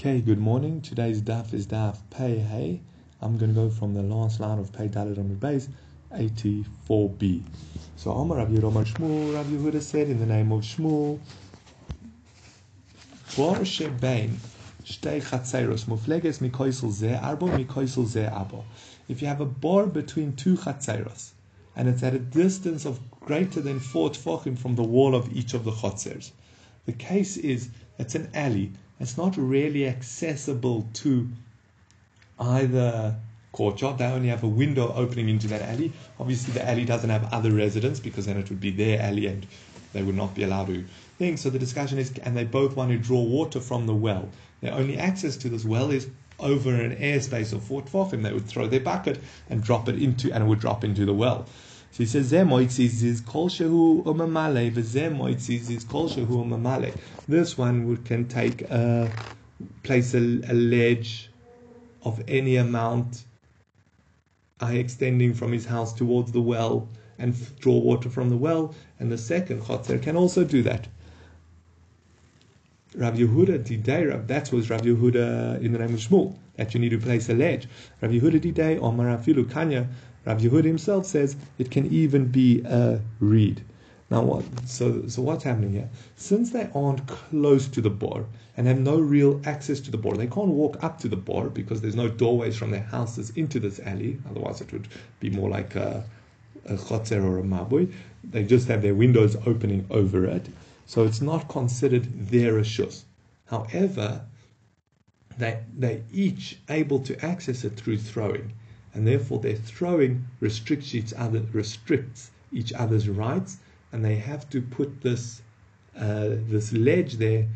Okay, good morning. Today's daf is daf Pei Hey. I'm going to go from the last line of Pei Dalet on the base, 84b. So Amar Rabbi Yehuda Shmuel, Rabbi Yehuda said in the name of Shmuel, Bar Shebein Shtei Chatzeros Mufleges Mikoisel Ze Arbo Mikoisel Ze Abo. If you have a bar between two Chatzeros, and it's at a distance of greater than four tefachim from the wall of each of the Chatzers, the case is it's an alley it's not really accessible to either courtyard. They only have a window opening into that alley. Obviously, the alley doesn't have other residents because then it would be their alley and they would not be allowed to think. So the discussion is, and they both want to draw water from the well. Their only access to this well is over an airspace of four tefachim. They would throw their bucket and drop it into, and it would drop into the well. So he says, Zeh moitzis is kol shehu umamale, v'zeh moitzis is kol shehu umamale. This one would, can take a, place a, a ledge of any amount I extending from his house towards the well and f- draw water from the well. And the second chotzer can also do that. Rav Yehuda Didei, Rav, that was Rav Yehuda in the name of Shmuel, that you need to place a ledge. Rav Yehuda Didei, Omar Afilu Kanya, Rav Yehuda himself says it can even be a reed. Now what? So so what's happening here? Since they aren't close to the bar and have no real access to the bar, they can't walk up to the bar because there's no doorways from their houses into this alley. Otherwise, it would be more like a, a chotzer or a mabui. They just have their windows opening over it, so it's not considered their rishus. However, they they each able to access it through throwing and therefore their throwing restricts each other restricts each other's rights, and they have to put this uh, this ledge there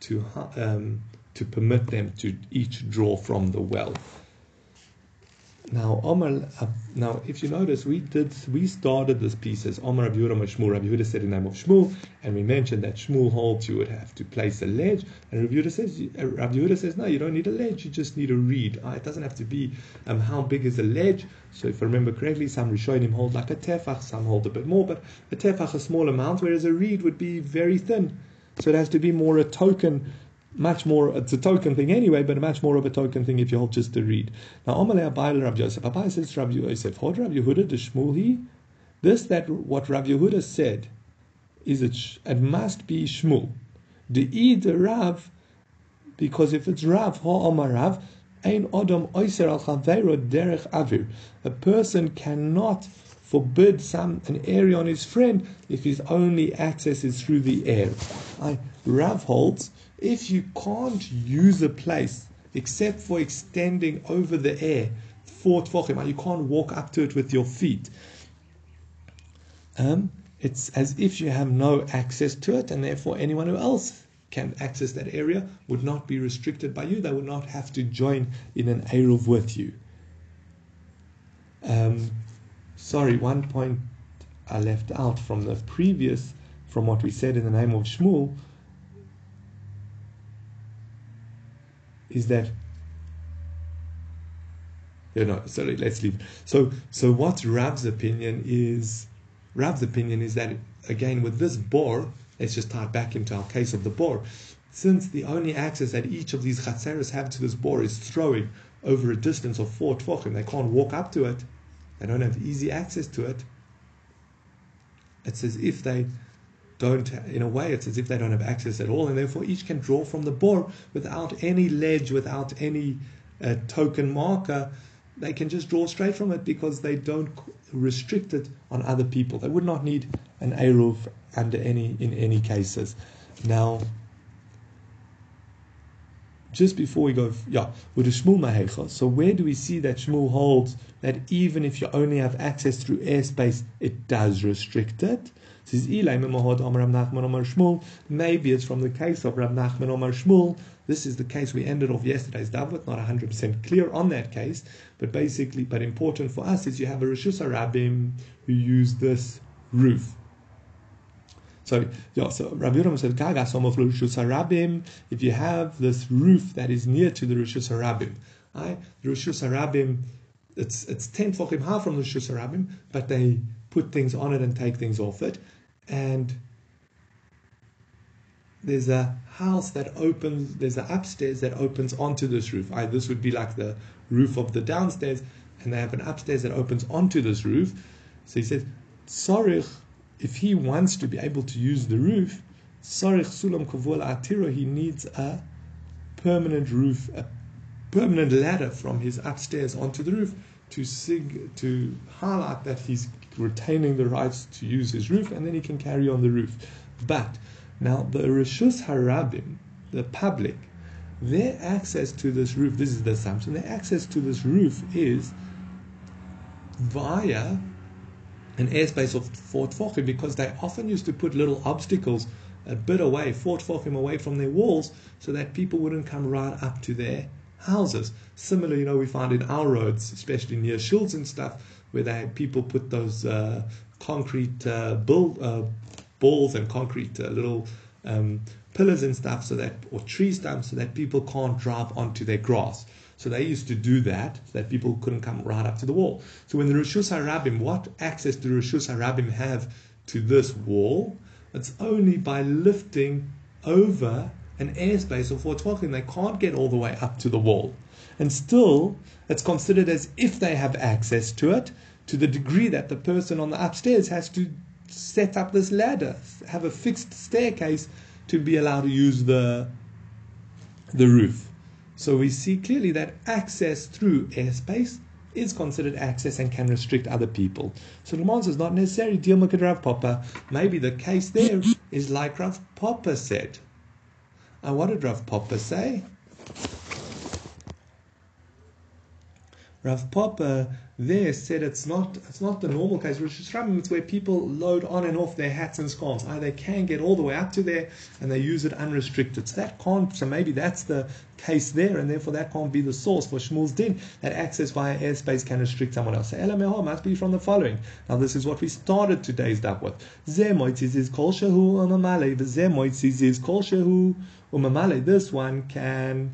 to um, to permit them to each draw from the well. Now, Omar, uh, now if you notice, we did we started this piece as Omar Rabbi Yehuda Shmuel. Rabbi Yehuda said the name of Shmuel, and we mentioned that Shmuel holds you would have to place a ledge, and Rabbi Yehuda says uh, Rabbi Yehuda says no, you don't need a ledge, you just need a reed. Uh, it doesn't have to be um, how big is a ledge. So if I remember correctly, some Rishonim hold like a tefach, some hold a bit more, but a tefach a small amount, whereas a reed would be very thin. So it has to be more a token much more, it's a token thing anyway, but much more of a token thing if you hold just to read. Now, Amalei Abaye Rabbi Yosef. Abai says Rabbi Yosef, hold Rabbi Yehuda de Shmuel This, that what Rabbi Yehuda said, is it, it must be Shmuel. The E the Rav, because if it's Rav, ha Amar Rav, ein Odom oiser al chaveiro derech avir. A person cannot forbid some an area on his friend if his only access is through the air. I, Rav holds if you can't use a place except for extending over the air for tefachim, you can't walk up to it with your feet. Um, it's as if you have no access to it, and therefore anyone who else can access that area would not be restricted by you. They would not have to join in an eruv with you. Um, sorry, one point I left out from the previous, from what we said in the name of Shmuel is that you sorry, let's leave. So, so what Rav's opinion is, Rav's opinion is that again with this bor, let's just tie it back into our case of the bor. Since the only access that each of these chatzeres have to this bor is throwing over a distance of four tefachim, they can't walk up to it. They don't have easy access to it. It's as if they don't, in a way, it's as if they don't have access at all, and therefore each can draw from the bore without any ledge, without any uh, token marker. They can just draw straight from it because they don't restrict it on other people. They would not need an eruv under any in any cases. Now, just before we go, yeah, with the Shmuel Mahecha. So where do we see that Shmuel holds that even if you only have access through airspace, it does restrict it? Says Maybe it's from the case of Rab Nachman Omar Shmuel. This is the case we ended off yesterday's Davut, not 100% clear on that case, but basically, but important for us is you have a Rishus Arabim who use this roof. So, yeah, so Rabbi Yehuda said, Gaga of Rishus if you have this roof that is near to the Rishus Harabim, right? the Rishus Harabim, it's, it's 10 tefachim half from the Rishus Harabim, but they put things on it and take things off it. And there's a house that opens, there's an upstairs that opens onto this roof. This would be like the roof of the downstairs, and they have an upstairs that opens onto this roof. So he says, Sorich, if he wants to be able to use the roof, he needs a permanent roof, a permanent ladder from his upstairs onto the roof to sig- to highlight that he's retaining the rights to use his roof, and then he can carry on the roof. But now the Rishus Harabim, the public, their access to this roof, this is the assumption, their access to this roof is via an airspace of Fort Fochim because they often used to put little obstacles a bit away, Fort Fochim away from their walls so that people wouldn't come right up to their houses. Similar, you know, we find in our roads, especially near shields and stuff, where they people put those uh, concrete uh, bull, uh, balls and concrete uh, little um, pillars and stuff, so that or tree stumps, so that people can't drive onto their grass. So they used to do that, so that people couldn't come right up to the wall. So when the Rishus Harabim, what access do Rishus Harabim have to this wall? It's only by lifting over an airspace of Fort Fochim. They can't get all the way up to the wall. And still, it's considered as if they have access to it, to the degree that the person on the upstairs has to set up this ladder, have a fixed staircase to be allowed to use the, the roof. So we see clearly that access through airspace is considered access and can restrict other people. So the answer is not necessarily deal with Rav Papa. Maybe the case there is like Rav Papa said. And what did Rav Papa say? Rav Papa there said it's not it's not the normal case. Rosh Hashanah, it's where people load on and off their hats and scarves. Uh, they can get all the way up to there and they use it unrestricted. So that can't so maybe that's the case there, and therefore that can't be the source for Shmuel's din that access via airspace can restrict someone else. So Elameho must be from the following. Now this is what we started today's daf with. Zemoitzis is kol shehu umamale. The is kol shehu umamale. This one can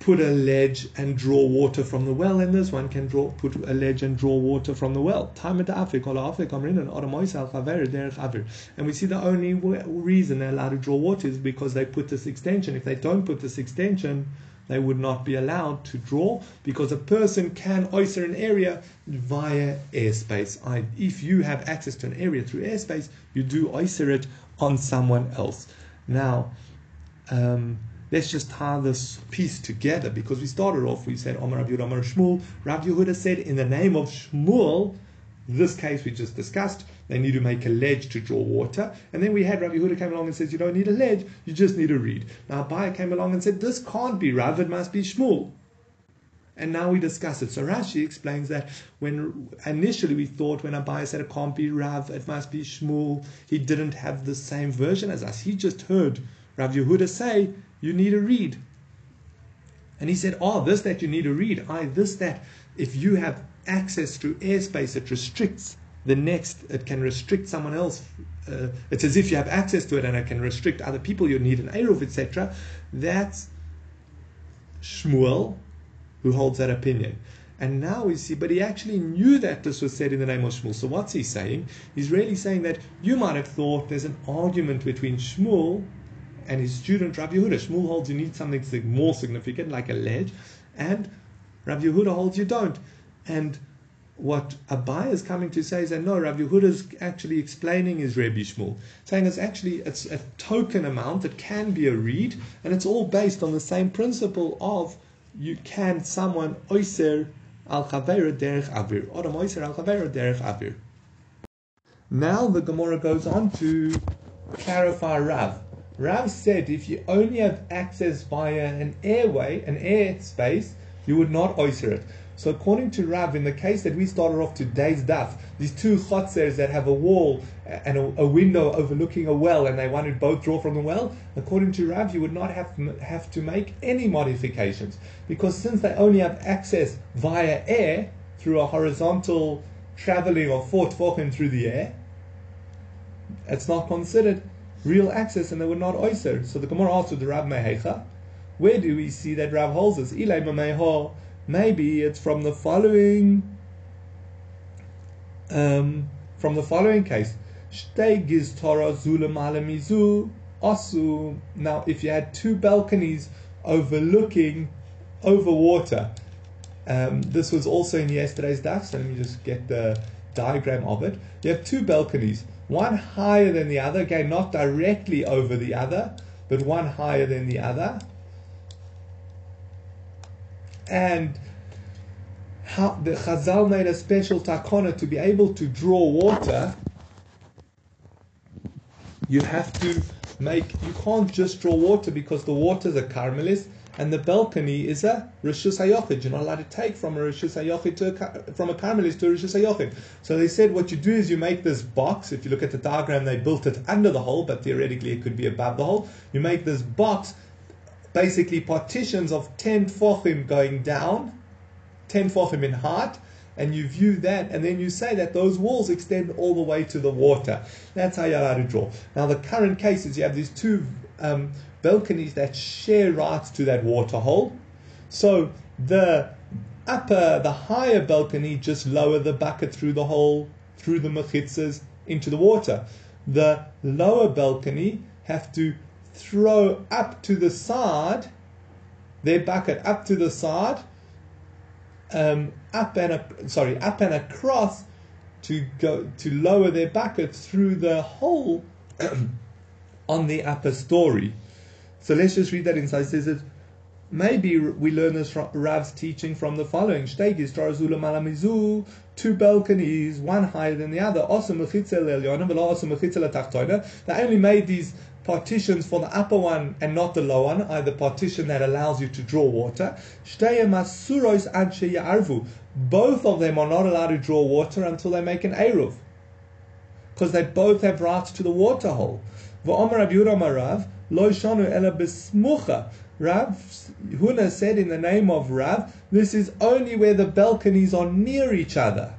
put a ledge and draw water from the well, and this one can draw put a ledge and draw water from the well. And we see the only reason they're allowed to draw water is because they put this extension. If they don't put this extension, they would not be allowed to draw because a person can oyster an area via airspace. I, if you have access to an area through airspace, you do oyster it on someone else. Now, um, let's just tie this piece together because we started off, we said Omar Rabbi Omar Shmuel. Rabbi Yehuda said, in the name of Shmuel, this case we just discussed, they need to make a ledge to draw water. And then we had Rabbi Yehuda came along and says, you don't need a ledge, you just need a reed. Now Abaye came along and said, this can't be Rav, it must be Shmuel. And now we discuss it. So Rashi explains that when initially we thought when Abaye said it can't be Rav, it must be Shmuel, he didn't have the same version as us. He just heard Rav Yehuda say you need a reed. And he said, Oh, this that you need a reed. I, this that if you have access to airspace, it restricts the next, it can restrict someone else. Uh, it's as if you have access to it and it can restrict other people. You need an Eruv, etc. That's Shmuel who holds that opinion. And now we see, but he actually knew that this was said in the name of Shmuel. So what's he saying? He's really saying that you might have thought there's an argument between Shmuel and his student Rabbi Yehuda. Shmuel holds you need something more significant, like a ledge, and Rabbi Yehuda holds you don't. And what Abaye is coming to say is that no, Rabbi Yehuda is actually explaining his Rabbi Shmuel, saying it's actually it's a token amount that can be a reed, and it's all based on the same principle of you can someone oiser al chaver derech avir, or oiser al chaver derech avir. Now the Gemara goes on to clarify Rav. Rav said if you only have access via an airway, an air space, you would not oyster it. So according to Rav, in the case that we started off today's daf, these two chotzers that have a wall and a, a, window overlooking a well, and they wanted both draw from the well, according to Rav, you would not have have to make any modifications because since they only have access via air through a horizontal traveling or Fort through the air, it's not considered real access and they were not oyser. So the Gemara asked the Rab Mehecha, where do we see that Rav holds us? Maybe it's from the following um, from the following case Shtei giz Torah mizu asu. Now, if you had two balconies overlooking over water, um, this was also in yesterday's daf. So let me just get the diagram of it. You have two balconies, one higher than the other. Again, not directly over the other, but one higher than the other. And how the Chazal made a special takona to be able to draw water. You have to make. You can't just draw water because the water is a and the balcony is a rishus hayochid. You're not allowed to take from a rishus hayochid to a, from a carmelis to a rishus hayochid. So they said what you do is you make this box. If you look at the diagram, they built it under the hole, but theoretically it could be above the hole. You make this box, basically partitions of ten fochim going down 10 fochim in height, and you view that, and then you say that those walls extend all the way to the water. That's how you're allowed to draw. Now, the current case is you have these two um, balconies that share rights to that water hole. So the upper, the higher balcony just lower the bucket through the hole, through the mechitzas into the water. The lower balcony have to throw up to the side their bucket up to the side um, up and sorry up and across to go to lower their bucket through the hole on the upper story. So let's just read that inside. It says that maybe we learn this from Rav's teaching from the following: two balconies, one higher than the other. They only made these partitions for the upper one and not the lower one, either partition that allows you to draw water. Both of them are not allowed to draw water until they make an Eruv. Because they both have rights to the water hole. Rav Rav Huna said in the name of Rav, this is only where the balconies are near each other.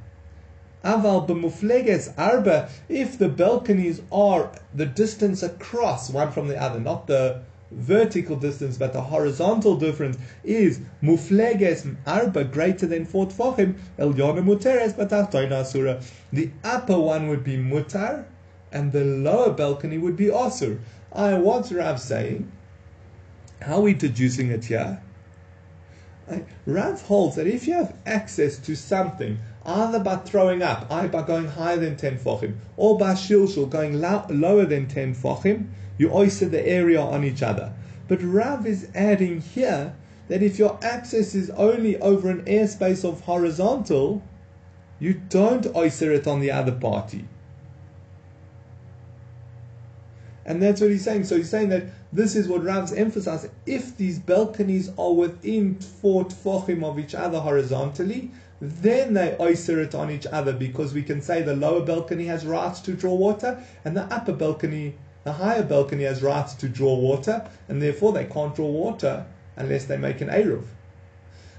Aval b'mufleges arba, if the balconies are the distance across one from the other, not the vertical distance, but the horizontal difference is mufleges arba greater than four tfachim, el yona muteres batachtoina asura. The upper one would be mutar, and the lower balcony would be asur. I what's Rav saying? How are we deducing it here? Rav holds that if you have access to something either by throwing up, either by going higher than 10 fochim, or by shilshul, going lo- lower than 10 fochim, you oyster the area on each other. But Rav is adding here that if your access is only over an airspace of horizontal, you don't oyster it on the other party. And that's what he's saying. So he's saying that this is what Rav's emphasizing. If these balconies are within four tfochim of each other horizontally, then they oyster it on each other because we can say the lower balcony has rights to draw water and the upper balcony, the higher balcony has rights to draw water and therefore they can't draw water unless they make an Eruv.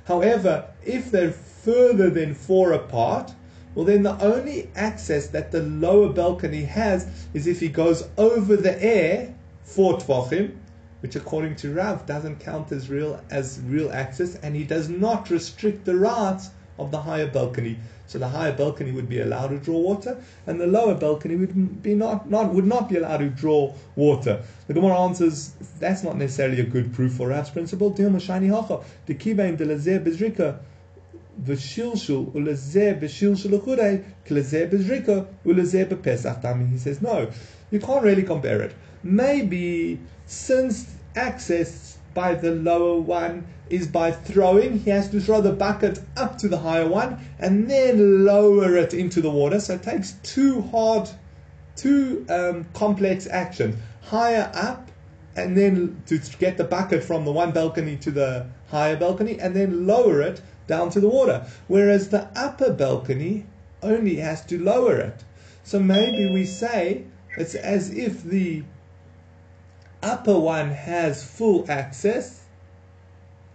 However, if they're further than four apart, well then the only access that the lower balcony has is if he goes over the air, four tvachim, which according to Rav doesn't count as real as real access, and he does not restrict the rights of the higher balcony. So the higher balcony would be allowed to draw water, and the lower balcony would be not, not would not be allowed to draw water. The Gemara answers that's not necessarily a good proof for Rav's principle. The kivain de bezrika He says no, you can't really compare it. Maybe since access by the lower one is by throwing. He has to throw the bucket up to the higher one and then lower it into the water. So it takes two hard, two um, complex actions. Higher up and then to get the bucket from the one balcony to the higher balcony and then lower it down to the water. Whereas the upper balcony only has to lower it. So maybe we say it's as if the upper one has full access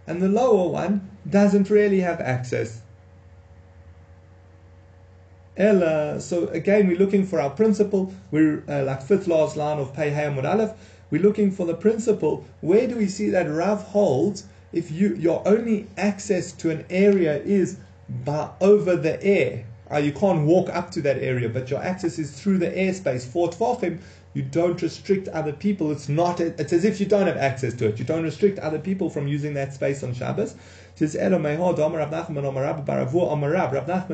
and the lower one doesn't really have access. Ella, so again, we're looking for our principle. We're uh, like fifth last line of Pei Hayamud Aleph. We're looking for the principle. Where do we see that Rav holds if you your only access to an area is by over the air? uh, you can't walk up to that area, but your access is through the airspace. For Tvachim, you don't restrict other people. It's not. It's as if you don't have access to it. You don't restrict other people from using that space on Shabbos. Says Rav Nachman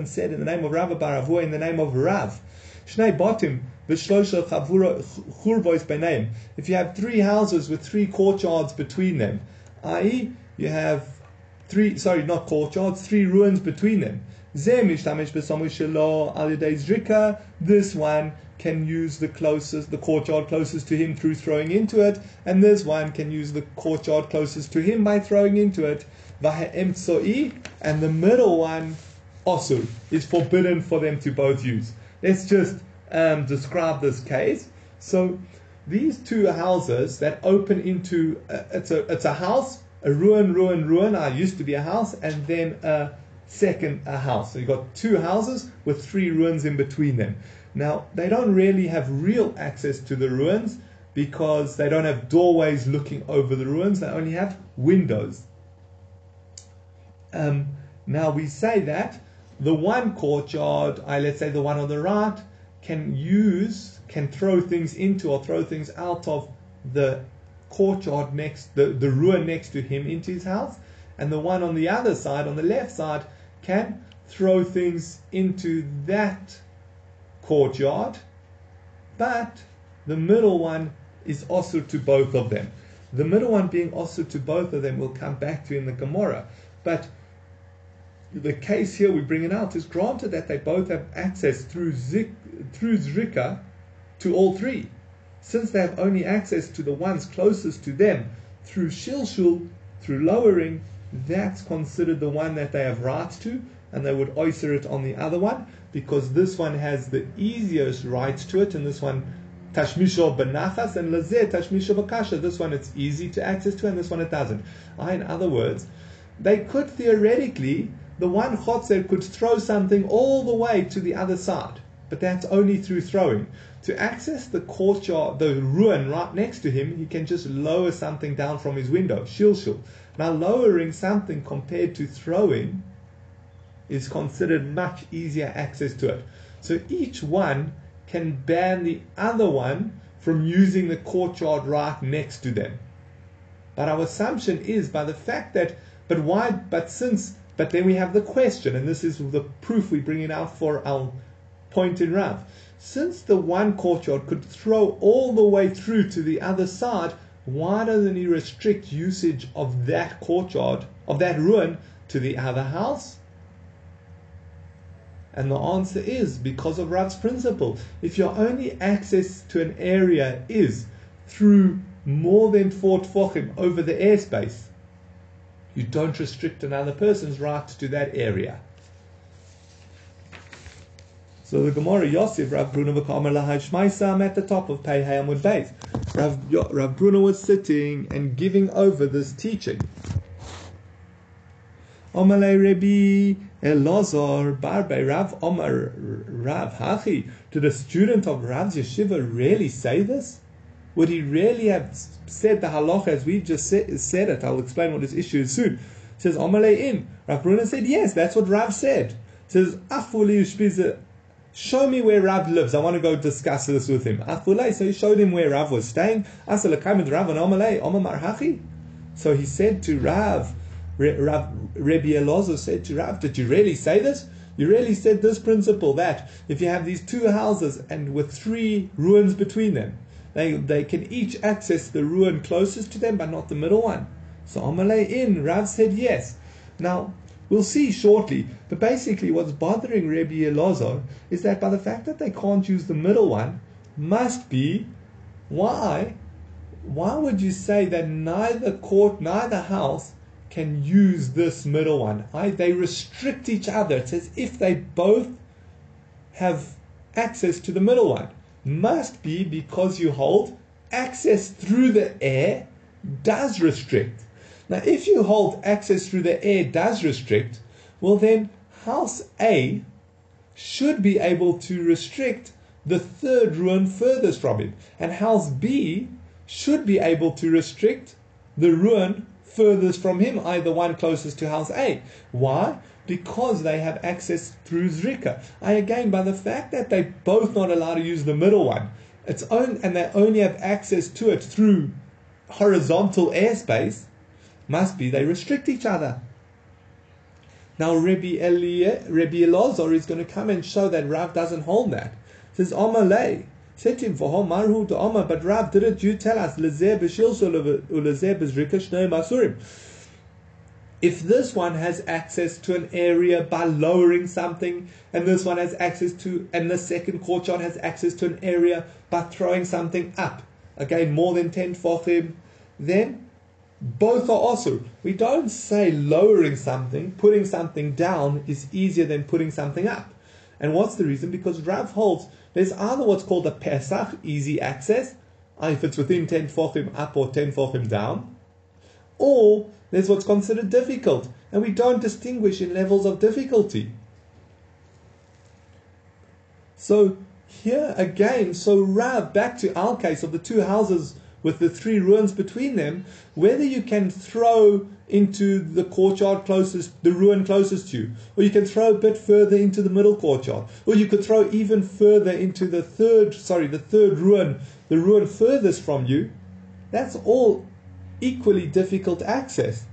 said in the name of Rabba bar Avuha, in the name of Rav. Shnei Batim v'shlosha churbois name. If you have three houses with three courtyards between them, i.e., you have three, sorry, not courtyards, three ruins between them. This one can use the closest, the courtyard closest to him through throwing into it, and this one can use the courtyard closest to him by throwing into it. And the middle one, also, is forbidden for them to both use. Let's just um, describe this case. So these two houses that open into uh, it's a it's a house, a ruin, ruin, ruin. I used to be a house, and then a second a house. So you've got two houses with three ruins in between them. Now they don't really have real access to the ruins because they don't have doorways looking over the ruins. They only have windows. Um, now we say that the one courtyard, I let's say the one on the right, can use, can throw things into or throw things out of the courtyard next, the, the ruin next to him into his house, and the one on the other side, on the left side, can throw things into that courtyard, but the middle one is also to both of them. The middle one being also to both of them, we'll come back to in the Gemara. But the case here we bring it out is granted that they both have access through zik, through zrika to all three. Since they have only access to the ones closest to them through shilshul, through lowering, that's considered the one that they have rights to, and they would oyster it on the other one because this one has the easiest rights to it, and this one tashmisha benachas and lazeh tashmisha bakasha. This one it's easy to access to, and this one it doesn't. Ah, in other words, they could theoretically the one chotzer could throw something all the way to the other side, but that's only through throwing. To access the courtyard, the ruin right next to him, he can just lower something down from his window, shilshul. Now, lowering something compared to throwing is considered much easier access to it. So each one can ban the other one from using the courtyard right next to them. But our assumption is by the fact that, but why, but since but then we have the question, and this is the proof we bring it out for our point in Rav. Since the one courtyard could throw all the way through to the other side, why doesn't he restrict usage of that courtyard, of that ruin, to the other house? And the answer is because of Rav's principle. If your only access to an area is through more than four tefachim over the airspace, you don't restrict another person's right to that area. So the Gemara Yosef Rav Bruna v'kamer lahai shmaisam at the top of Pei Beis. Rav, Rav Bruna was sitting and giving over this teaching. Omalei Rebbe Elazar Barbe Rav Omar Rav Hachi. Did a student of Rav's yeshiva really say this? Would he really have said the halacha as we just said, it? I'll explain what this issue is soon. It says Amalei in. Rav Bruna said yes, that's what Rav said. It says Achuli Show me where Rav lives. I want to go discuss this with him. So he showed him where Rav was staying. So he said to Rav, Rav Rebbe Elazar said to Rav, Did you really say this? You really said this principle that if you have these two houses and with three ruins between them, they, they can each access the ruin closest to them, but not the middle one. So Amalei in, Rav said yes. Now, we'll see shortly, but basically what's bothering Rabbi Elazar is that by the fact that they can't use the middle one, must be why? Why would you say that neither court, neither house can use this middle one? I, they restrict each other. It's as if they both have access to the middle one must be because you hold access through the air does restrict. Now, if you hold access through the air does restrict, well, then house A should be able to restrict the third ruin furthest from him, and house B should be able to restrict the ruin furthest from him, either one closest to house A. Why? Because they have access through Zrika. I again, by the fact that they both not allowed to use the middle one, it's own, and they only have access to it through horizontal airspace, must be they restrict each other. Now Rabbi, Eli, Rabbi Elazar is going to come and show that Rav doesn't hold that. Says, Amalei. Said to him, Marhu to Omar, but Rav, didn't you tell us if this one has access to an area by lowering something, and this one has access to, and the second courtyard has access to an area by throwing something up, again, more than 10 him, then both are also. We don't say lowering something, putting something down is easier than putting something up. And what's the reason? Because Rav holds there's either what's called a Pesach, easy access, uh, if it's within 10 Fochim up or 10 Fochim down, or there's what's considered difficult, and we don't distinguish in levels of difficulty. So here again, so Rav, back to our case of the two houses with the three ruins between them, whether you can throw into the courtyard closest, the ruin closest to you, or you can throw a bit further into the middle courtyard, or you could throw even further into the third, sorry, the third ruin, the ruin furthest from you. That's all equally difficult access.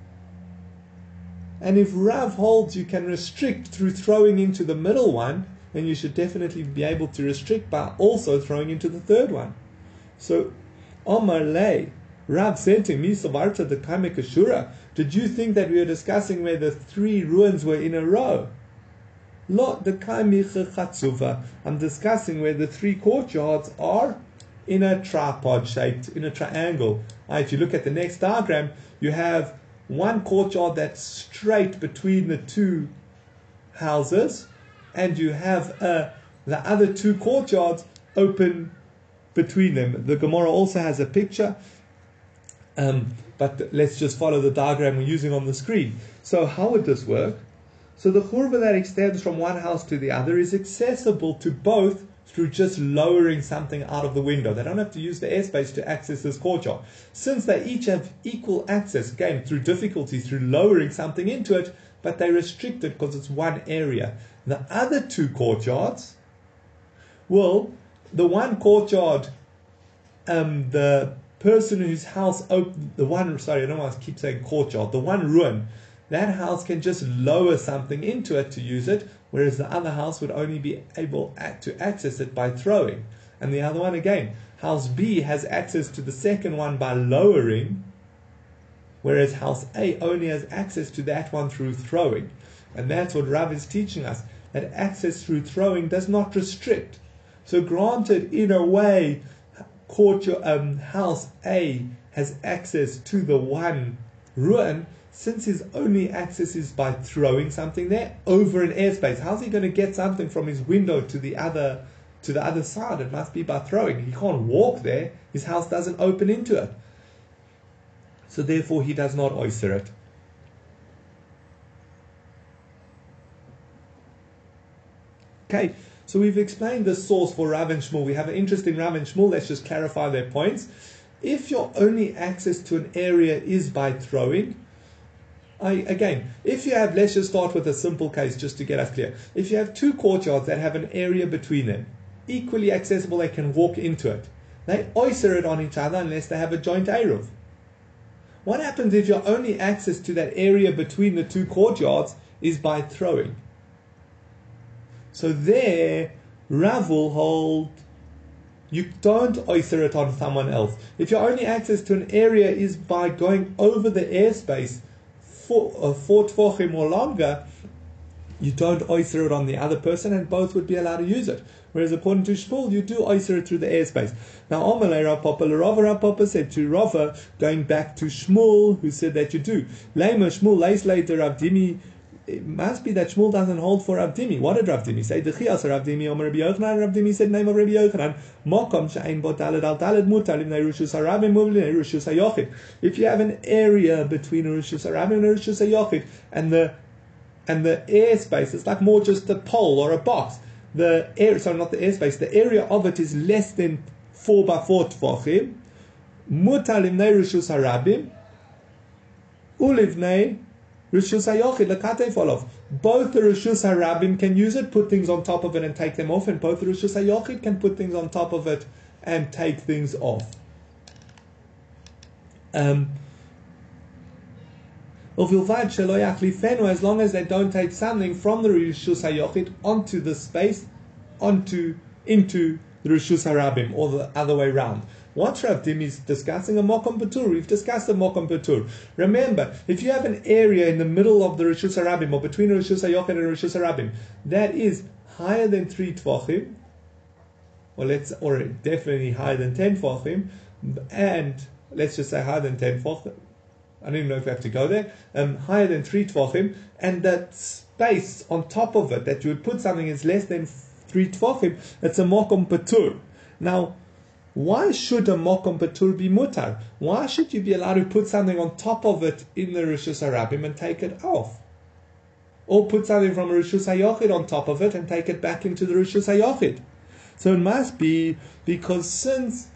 And if Rav holds you can restrict through throwing into the middle one, then you should definitely be able to restrict by also throwing into the third one. So Omar lay. Rav said to me, Savarta the Kamekashura, did you think that we were discussing where the three ruins were in a row? Lot the Kamechatsuva. I'm discussing where the three courtyards are in a tripod shaped, in a triangle. Right, if you look at the next diagram, you have one courtyard that's straight between the two houses, and you have uh, the other two courtyards open between them. The Gemara also has a picture, um, but let's just follow the diagram we're using on the screen. So, how would this work? So, the churva that extends from one house to the other is accessible to both through just lowering something out of the window. They don't have to use the airspace to access this courtyard. Since they each have equal access, again, through difficulty, through lowering something into it, but they restrict it because it's one area. The other two courtyards will the one courtyard, um, the person whose house opened, the one, sorry, I don't want to keep saying courtyard, the one ruin, that house can just lower something into it to use it, whereas the other house would only be able to access it by throwing. And the other one, again, house B has access to the second one by lowering, whereas house A only has access to that one through throwing. And that's what Rav is teaching us that access through throwing does not restrict. So, granted, in a way, court, um, house A has access to the one ruin, since his only access is by throwing something there over an airspace. How's he going to get something from his window to the other to the other side? It must be by throwing. He can't walk there. His house doesn't open into it. So therefore, he does not oyster it. Okay. So we've explained the source for Rav and Shmuel. We have an interesting Rav and Shmuel. Let's just clarify their points. If your only access to an area is by throwing, I, again, if you have, let's just start with a simple case just to get us clear. If you have two courtyards that have an area between them, equally accessible, they can walk into it. They oyster it on each other unless they have a joint Eruv. What happens if your only access to that area between the two courtyards is by throwing? So there, Rav will hold you don't oyster it on someone else. If your only access to an area is by going over the airspace for, uh, four tvochim or longer, you don't oyster it on the other person, and both would be allowed to use it. Whereas according to Shmuel, you do oyster it through the airspace. Now, Amalei Rav Papa, Rava Rav Papa said to Rava, going back to Shmuel, who said that you do. Lema Shmuel, Leis later Rav Dimi, it must be that Shmuel doesn't hold for Rav Dimi. What did Rav Dimi say? The Chias Rav Dimi, Omer Rabbi Yochanan, Rav Dimi said name of Rabbi Yochanan. Mokom she'ein bo daled al daled mutar lim nerushus harabim muvli nerushus hayochid. If you have an area between nerushus harabim and nerushus hayochid, and the and the airspace it's like more just a pole or a box. The air, sorry, not the airspace. The area of it is less than four by four tefachim. Mutar lim nerushus harabim Ulivnei Rishus Hayochid Lakate Folov. Both the Rishus Harabim can use it, put things on top of it and take them off, and both the Rishus Hayochid can put things on top of it and take things off. Um, as long as they don't take something from the Rishus Hayochid onto the space, onto into the Rishus Harabim, or the other way round. What Rav is discussing a Mokom Patur. We've discussed a Mokom Patur. Remember, if you have an area in the middle of the Rishus Harabim, or between Rishus Hayochid and Rishus Harabim, that is higher than three Tvachim, or let's, or definitely higher than ten Tvachim, and let's just say higher than ten Tvachim, I don't even know if we have to go there, um, higher than three tvachim, and that space on top of it that you would put something is less than three tvachim, it's a mokom patur. Now, why should a mokom patur be mutar? Why should you be allowed to put something on top of it in the rishus harabim and take it off? Or put something from rishus hayochid on top of it and take it back into the rishus hayochid? So it must be because since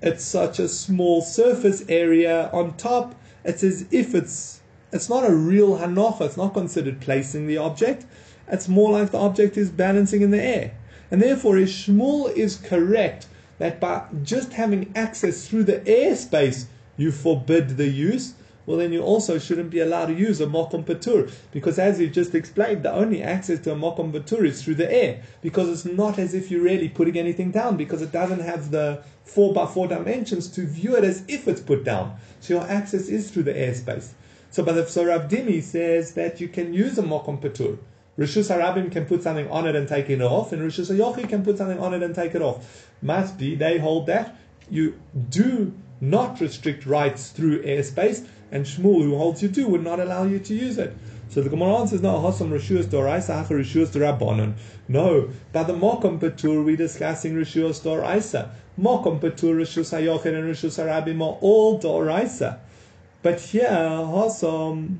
it's such a small surface area on top, it's as if it's it's not a real hanocha. It's not considered placing the object. It's more like the object is balancing in the air. And therefore, if Shmuel is correct that by just having access through the airspace, you forbid the use, well, then you also shouldn't be allowed to use a mokom patur. Because as we just explained, the only access to a mokom patur is through the air. Because it's not as if you're really putting anything down, because it doesn't have the 4 by 4 dimensions to view it as if it's put down. So your access is through the airspace. So, but if so Rav Dimi says that you can use a mokom patur. Rishus Harabim can put something on it and take it off, and Rishus Hayochi can put something on it and take it off. Must be they hold that you do not restrict rights through airspace, and Shmuel, who holds you do, would not allow you to use it. So the Gemara answers, no, Hasam Rishuas Doraisa, Hacha Rishuas Dorabonon. No, by the Mokom Patur, we're discussing Rishuas Doraisa. Mokom Patur, Rishus Hayochin, and Rishus Harabim are all Doraisa. But here, Hasam,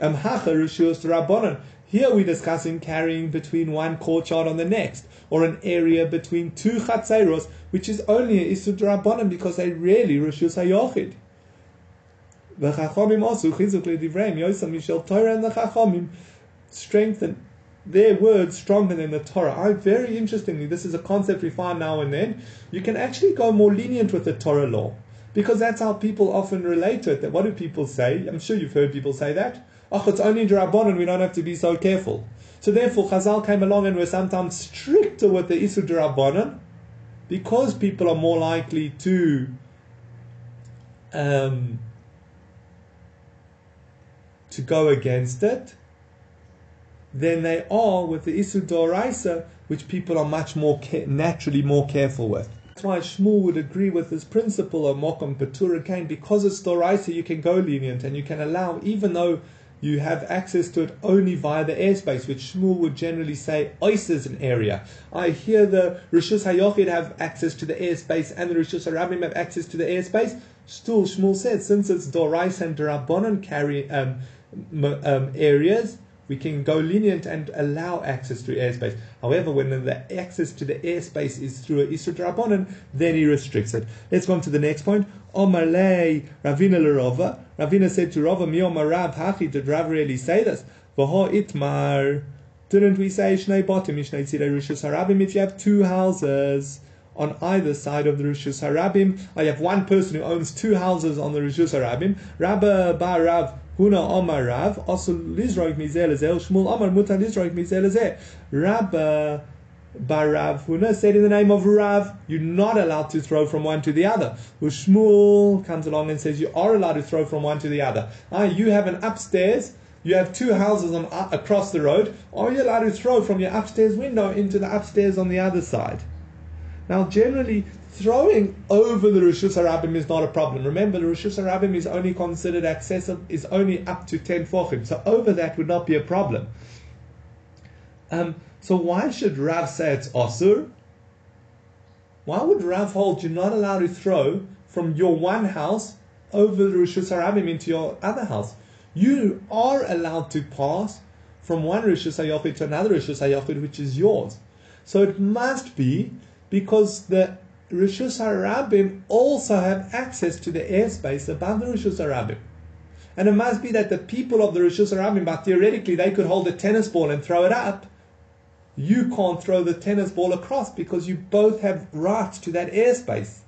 um, Hacha Rishuas Dorabonon. Here we're discussing carrying between one courtyard and the next, or an area between two chatzeiros, which is only a isud rabbanim because they really rishus hayochid. The chachamim also chizuk ledivreim yosam mishel Torah and the chachamim strengthen their words stronger than the Torah. I very interestingly, this is a concept we find now and then. You can actually go more lenient with the Torah law because that's how people often relate to it. That what do people say? I'm sure you've heard people say that. Oh, it's only Drabonon, we don't have to be so careful. So therefore, Chazal came along and were sometimes stricter with the Isur Drabonon because people are more likely to um, to go against it than they are with the Isur Doraisa, which people are much more naturally more careful with. That's why Shmuel would agree with this principle of Mokom Patur again, because it's Doraisa, you can go lenient and you can allow, even though you have access to it only via the airspace, which Shmuel would generally say is an area. I hear the Rishus Hayochid have access to the airspace and the Rishus Harabim have access to the airspace. Still, Shmuel said, since it's Dorais and Darabonon carry um, um, areas, we can go lenient and allow access to airspace. However, when the access to the airspace is through a Isra then he restricts it. Let's go on to the next point. Omalei Ravina Lerova. Ravina said to Rava, Mi Omarav Hachi, did Rav really say this? Vaho Itmar. Didn't we say Shnei Botim, Shnei Tzidei Rishus Harabim, if you have two houses? on either side of the Rishus Harabim. I have one person who owns two houses on the Rishus Harabim. Rabba Bar Rav Huna Omar Rav, also Lizroik Mizel Shmuel Omar Mutar Lizroik Mizel Rabba Barav Huna said in the name of Rav, you're not allowed to throw from one to the other. Shmuel comes along and says you are allowed to throw from one to the other. Ah, you have an upstairs, you have two houses on, uh, across the road. Are you allowed to throw from your upstairs window into the upstairs on the other side? Now, generally, throwing over the Rishus Harabim is not a problem. Remember, the Rishus Harabim is only considered accessible, is only up to 10 fochim. So over that would not be a problem. Um, so why should Rav say it's Osur? Why would Rav hold you're not allowed to throw from your one house over the Rishus Harabim into your other house? You are allowed to pass from one Rishus Hayochid to another Rishus Hayochid, which is yours. So it must be because the Rishus Harabim also have access to the airspace above the Rishus Harabim. And it must be that the people of the Rishus Harabim, but theoretically they could hold a tennis ball and throw it up. You can't throw the tennis ball across because you both have rights to that airspace.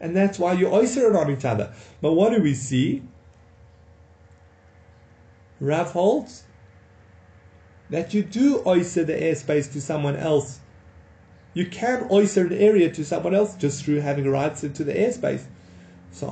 And that's why you oyster it on each other. But what do we see? Rav holds that you do oyster the airspace to someone else. You can oyster an area to someone else just through having rights into the airspace. So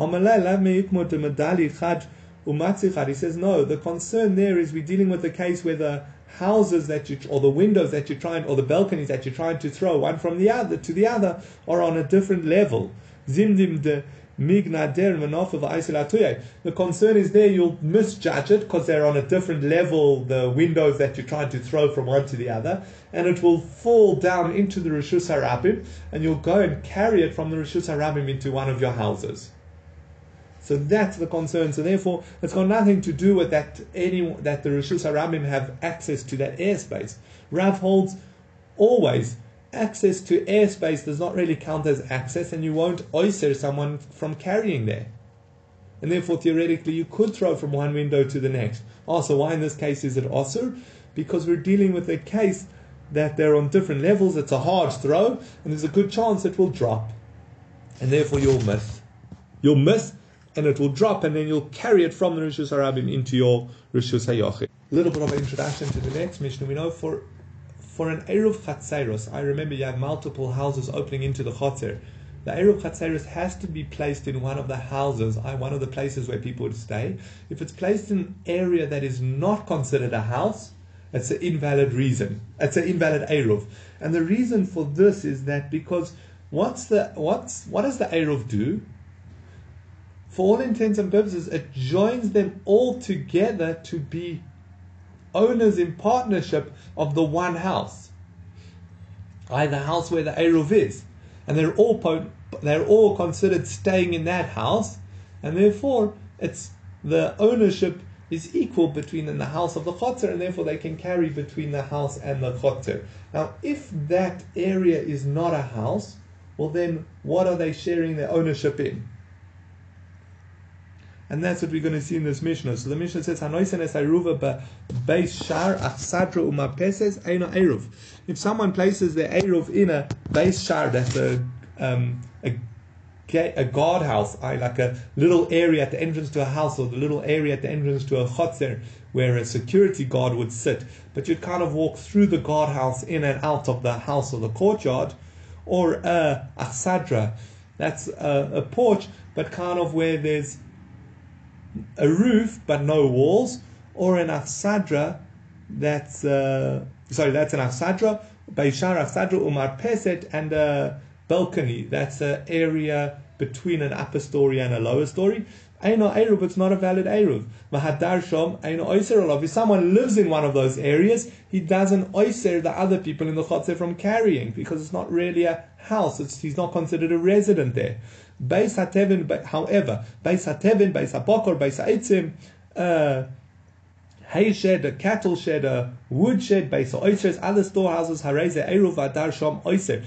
he says no. The concern there is we're dealing with the case where the houses that you or the windows that you're trying or the balconies that you're trying to throw one from the other to the other are on a different level. Zimdim de the concern is there you'll misjudge it because they're on a different level, the windows that you're trying to throw from one to the other, and it will fall down into the Rishus Harabim, and you'll go and carry it from the Rishus Harabim into one of your houses. So that's the concern. So therefore, it's got nothing to do with that any that the Rishus Harabim have access to that airspace. Rav holds always access to airspace does not really count as access, and you won't oyster someone from carrying there. And therefore, theoretically, you could throw from one window to the next. Also, why in this case is it osir? Because we're dealing with a case that they're on different levels. It's a hard throw, and there's a good chance it will drop, and therefore you'll miss. You'll miss, and it will drop, and then you'll carry it from the Rishus Harabim into your Rishus Hayochid. A little bit of an introduction to the next Mishnah. We know for for an Eruv Chatzeros, I remember you have multiple houses opening into the Chatzer. The Eruv Chatzeros has to be placed in one of the houses, uh, one of the places where people would stay. If it's placed in an area that is not considered a house, it's an invalid reason. It's an invalid Eruv. And the reason for this is that because what's the what's what does the Eruv do? For all intents and purposes, it joins them all together to be owners in partnership of the one house, i.e., the house where the Eruv is. And they're all, po- they're all considered staying in that house, and therefore it's the ownership is equal between in the house of the chotzer, and therefore they can carry between the house and the chotzer. Now, if that area is not a house, well, then what are they sharing their ownership in? And that's what we're going to see in this Mishnah. So the Mishnah says, es beis shar achsadra umapeses. If someone places their Eruv in a beis shar, that's a, um, a a guardhouse, like a little area at the entrance to a house or the little area at the entrance to a chotzer where a security guard would sit. But you'd kind of walk through the guardhouse in and out of the house or the courtyard. Or a achsadra, that's a, a porch, but kind of where there's a roof but no walls, or an afsadra that's uh, sorry that's an afsadra, Baishar afsadra umar peset and a balcony. That's an area between an upper story and a lower story. Eino Eruv, it's not a valid Eruv. Mahadar Shom, Eino Oiser If someone lives in one of those areas, he doesn't Oiser the other people in the Chotzer from carrying because it's not really a house. It's, he's not considered a resident there. Beis HaTevin, however, Beis HaTevin, Beis HaBokor, Beis HaEtzim, uh, hay shed, a cattle shed, a wood shed, Beis HaOiser, other storehouses, Hareze, Eruv, Adar, Shom, Oiser.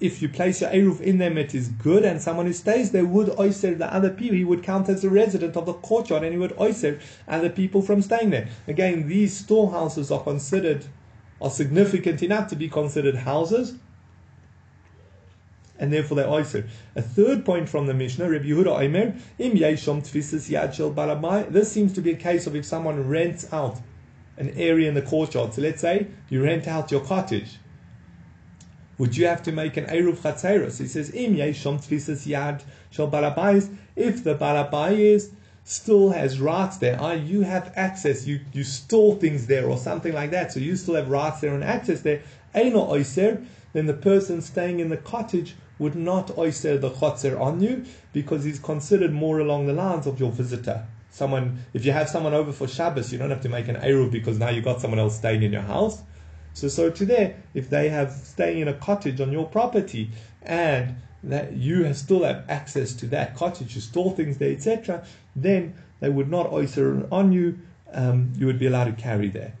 If you place your Eruv in them, it is good, and someone who stays there would Oiser the other people. He would count as a resident of the courtyard, and he would Oiser other people from staying there. Again, these storehouses are considered, are significant enough to be considered houses and therefore they're. A third point from the Mishnah, Rabbi Yehuda Omer, im yeshom tfisis. This seems to be a case of if someone rents out an area in the courtyard. So let's say you rent out your cottage. Would you have to make an Eruv Chatzeros? He says, im yeshom tfisis yad shel balabais. If the balabais still has rights there, ah, you have access, you, you store things there or something like that, so you still have rights there and access there, Eino Oyser, then the person staying in the cottage would not oyster the chotzer on you because he's considered more along the lines of your visitor. Someone, if you have someone over for Shabbos, you don't have to make an eruv because now you've got someone else staying in your house. So, so to there, if they have staying in a cottage on your property and that you have still have access to that cottage, you store things there, etc., then they would not oyster on you. Um, you would be allowed to carry there.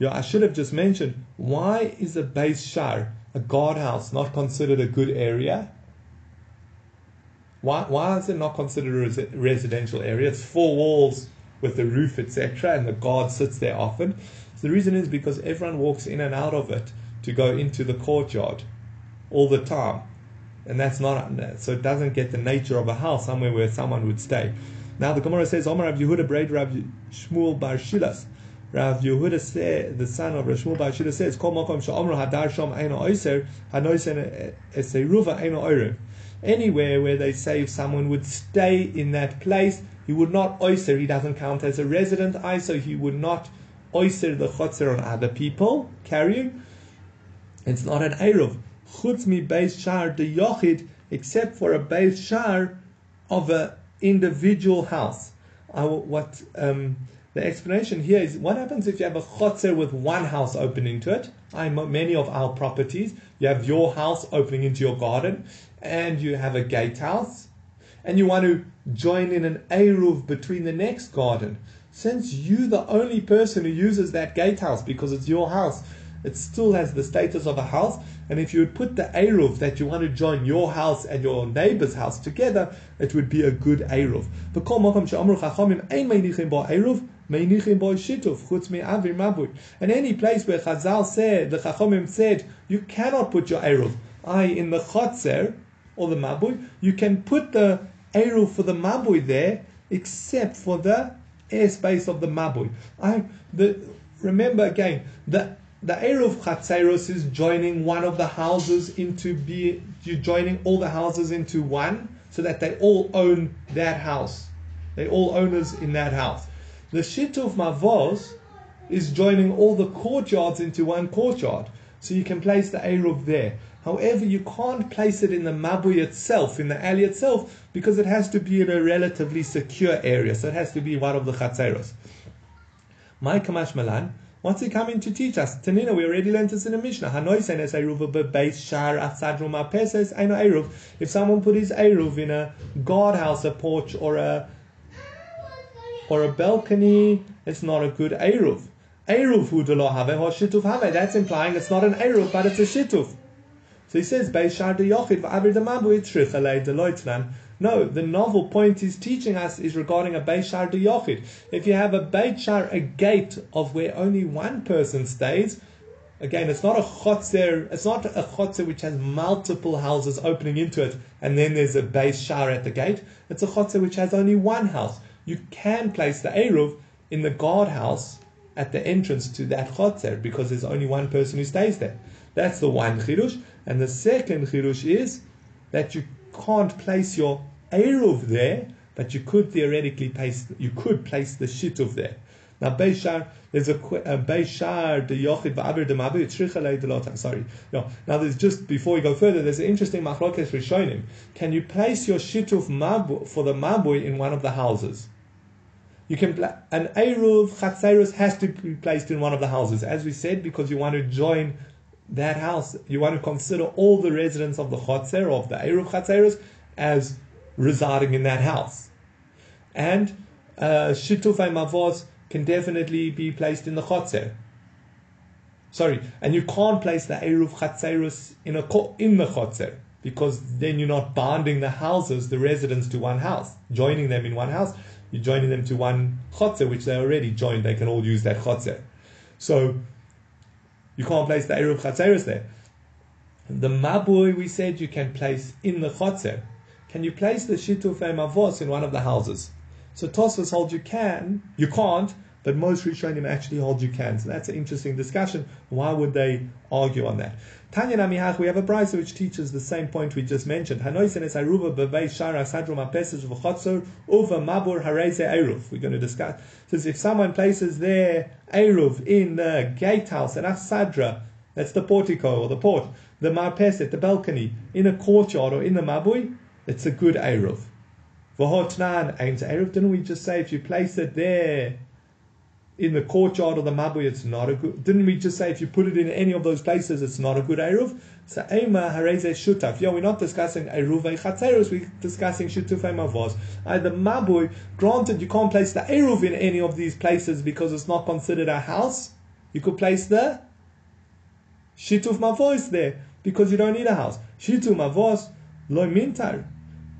Yeah, I should have just mentioned why is a beis shar a guardhouse not considered a good area? Why, why is it not considered a res- residential area? It's four walls with a roof, etc., and the guard sits there often. So the reason is because everyone walks in and out of it to go into the courtyard all the time. And that's not so it doesn't get the nature of a house somewhere where someone would stay. Now the Gemara says, Omar Rav Yehuda Braid Shmuel Bar Shilas. Rav Yehuda said, the son of Rav Shmuel Bar says, Kol Makom Sha'omru Hadar Shom Eino Oiser Hanoisen Eseiruva Eino Oirev. Anywhere where they say if someone would stay in that place, he would not oiser. He doesn't count as a resident. I so he would not oiser the chotzer on other people carrying. It's not an eruv. Chutz mi beis shar de yochid, except for a beis shar of a individual house. I, what um, the explanation here is: what happens if you have a chotzer with one house opening into it? I many of our properties, you have your house opening into your garden, and you have a gatehouse, and you want to join in an eruv between the next garden. Since you the only person who uses that gatehouse because it's your house, it still has the status of a house. And if you would put the Eruv that you want to join your house and your neighbor's house together, it would be a good Eruv. And any place where Chazal said, the Chachomim said, you cannot put your Eruv, I in the Chotzer, or the Mabui, you can put the Eruv for the Mabui there, except for the airspace of the Mabui. I, the, remember again, the the Eruv Chatzeros is joining one of the houses into be you joining all the houses into one so that they all own that house. They all owners in that house. The Shituf Mavos is joining all the courtyards into one courtyard. So you can place the Eruv there. However, you can't place it in the Mabui itself, in the alley itself, because it has to be in a relatively secure area. So it has to be one of the Chatzeros. My Kamash Malan, What's he coming to teach us? Tanina, we already learned this in the Mishnah. If someone put his Eruv in a guardhouse, a porch, or a or a balcony, it's not a good Eruv. Eruv hu have or shituf have. That's implying it's not an Eruv, but it's a shituf. So he says, Beishar de Yochid, v'avir de mabu de. No, the novel point he's teaching us is regarding a Beishar de Yochid. If you have a Beishar, a gate of where only one person stays, again, it's not a chotzer, it's not a chotzer which has multiple houses opening into it, and then there's a Beishar at the gate. It's a chotzer which has only one house. You can place the Eruv in the guardhouse at the entrance to that chotzer because there's only one person who stays there. That's the one chidush. And the second chidush is that you can't place your Eruv there, but you could theoretically place you could place the shituf there. Now Beishar, there's a, a Beishar the Yochid Ba'abir the Mabir Trichalei the Lotam. Sorry. No. Now there's just before we go further, there's an interesting machlokes rishonim. Can you place your shituf mabu for the mabui in one of the houses? You can an eruv chatzeros has to be placed in one of the houses, as we said, because you want to join that house. You want to consider all the residents of the chatzer of the eruv chatzeros as residing in that house. And uh, shitufay mavos can definitely be placed in the chotzer. Sorry, and you can't place the eruv chatzerus in a in the chotzer because then you're not binding the houses, the residents, to one house, joining them in one house. You're joining them to one chotzer, which they already joined. They can all use that chotzer. So you can't place the eruv chatzerus there. The mabui we said you can place in the chotzer can you place the shitufei mavos in one of the houses? So Tosfos holds you can, you can't, but most Rishonim actually hold you can. So that's an interesting discussion. Why would they argue on that? Tanya Namihach, we have a brisa which teaches the same point we just mentioned. Hanoisen es aruba bevei shara sadrum apeses v'chotzor uva mabur hareze eruv. We're going to discuss. Says if someone places their eruv in the gatehouse, an asadra, that's the portico or the port, the marpeset, the balcony, in a courtyard or in the mabui, it's a good Eruv. V'hotnan ain't Eruv. Didn't we just say if you place it there in the courtyard of the Mabui, it's not a good. Didn't we just say if you put it in any of those places, it's not a good Eruv? So Ema Hareze Shutaf. Yeah, we're not discussing Eruv Chatzeros, we're discussing Shutufei Mavos. The Mabui, granted, you can't place the Eruv in any of these places because it's not considered a house. You could place the Shituf Mavos there because you don't need a house. Shituf Mavos, Lo Mintar.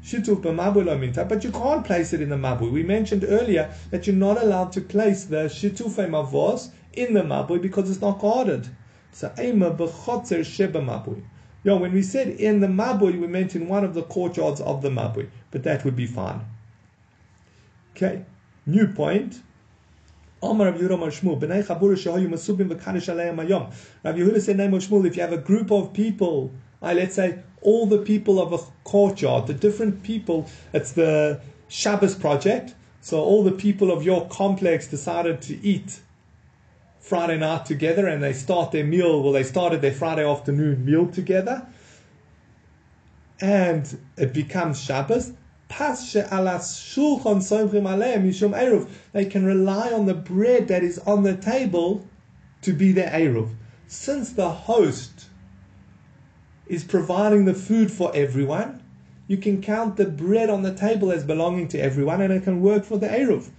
Shituf lo minta, but you can't place it in the mabui. We mentioned earlier that you're not allowed to place the shitufe mavos in the mabui because it's not guarded. So ema b'chotzer sheba mabui. Yo, when we said in the mabui, we meant in one of the courtyards of the mabui, but that would be fine. Okay, new point. Rav Yehuda said, if you have a group of people, I let's say all the people of a courtyard, the different people, it's the Shabbos project, so all the people of your complex decided to eat Friday night together and they start their meal, well, they started their Friday afternoon meal together, and it becomes Shabbos. They can rely on the bread that is on the table to be their Eruv. Since the host is providing the food for everyone, you can count the bread on the table as belonging to everyone and it can work for the Eruv.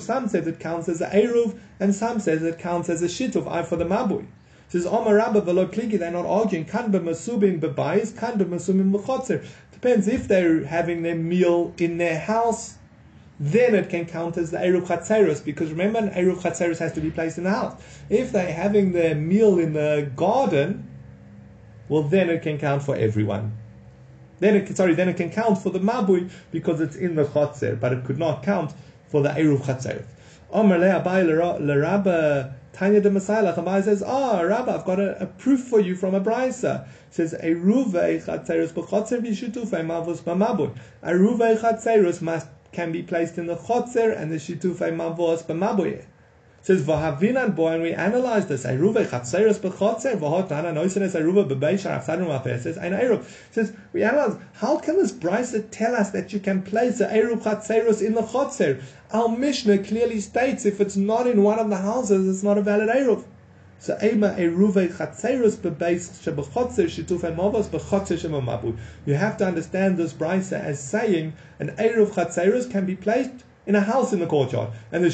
Some says it counts as a Eruv and some says it counts as a Shituf, I for the Mabui says Omar Rabba velo kligi, they're not arguing. Kan b'masubim b'bayis, kan b'masubim b'chotzer. Depends if they're having their meal in their house, then it can count as the Eruv Chatzeros, because remember, an Eruv Chatzeros has to be placed in the house. If they're having their meal in the garden, well, then it can count for everyone. Then it, sorry, then it can count for the Mabui because it's in the Chatzer, but it could not count for the Eruv Chatzeros. Omar le'abai l'rabba Tanya de Messiah, Abaye says, Ah, oh, Rabbi, I've got a, a, proof for you from a brisa. says, Eruve chatzeros b'chotzer v'shitufei mavos b'mabur. Eruve chatzeros must can be placed in the chotzer and the shitufei mavos b'mabur says Vahavinan boy, and we analyze this. Eruve chatzeres bechotzer v'hot nana noisenes eruve bebei afsadim mapeh says ein eruv. Says we analyze how can this brisa tell us that you can place the eruv chatzeros in the chotzer? Our Mishnah clearly states if it's not in one of the houses, it's not a valid eruv. So ema eruve chatzeros bebeis shebechotzer shitufei mavos bechotzer shemamabu. You have to understand this brisa as saying an eruv chatzeros can be placed in a house in the courtyard, and the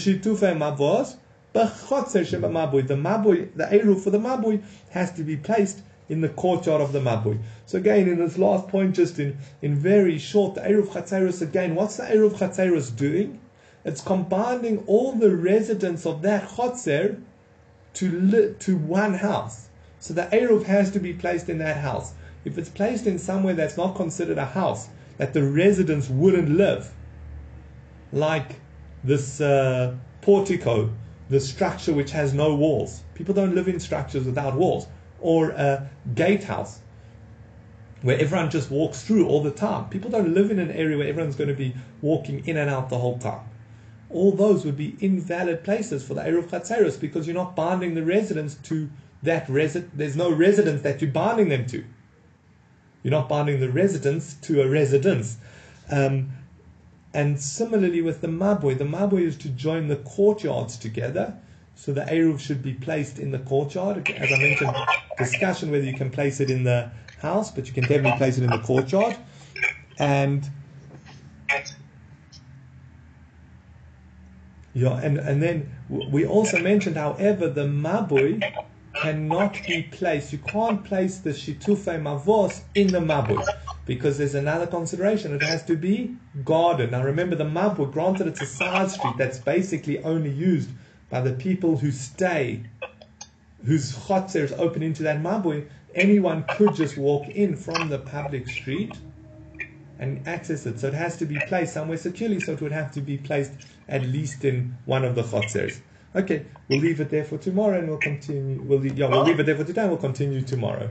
shitufei mavos the mabui, the eruv for the mabui has to be placed in the courtyard of the mabui. So again, in this last point, just in, in very short, the eruv chatzeros again. What's the eruv chatzeros doing? It's combining all the residents of that chotzer to li- to one house. So the eruv has to be placed in that house. If it's placed in somewhere that's not considered a house, that the residents wouldn't live, like this uh, portico the structure which has no walls. People don't live in structures without walls. Or a gatehouse where everyone just walks through all the time. People don't live in an area where everyone's going to be walking in and out the whole time. All those would be invalid places for the Eruv Chatzeros because you're not binding the residents to that resident. There's no residence that you're binding them to. You're not binding the residents to a residence. Um, and similarly with the mabui, the mabui is to join the courtyards together. So the Eruv should be placed in the courtyard. As I mentioned, discussion whether you can place it in the house, but you can definitely place it in the courtyard. And yeah, and, and then we also mentioned, however, the mabui cannot be placed. You can't place the shitufe mavos in the mabui because there's another consideration. It has to be guarded. Now remember, the mabui, granted it's a side street that's basically only used by the people who stay, whose chotzer is open into that mabui. Anyone could just walk in from the public street and access it. So it has to be placed somewhere securely. So it would have to be placed at least in one of the chotzers. Okay, we'll leave it there for tomorrow and we'll continue. We'll, yeah, we'll leave it there for today and we'll continue tomorrow.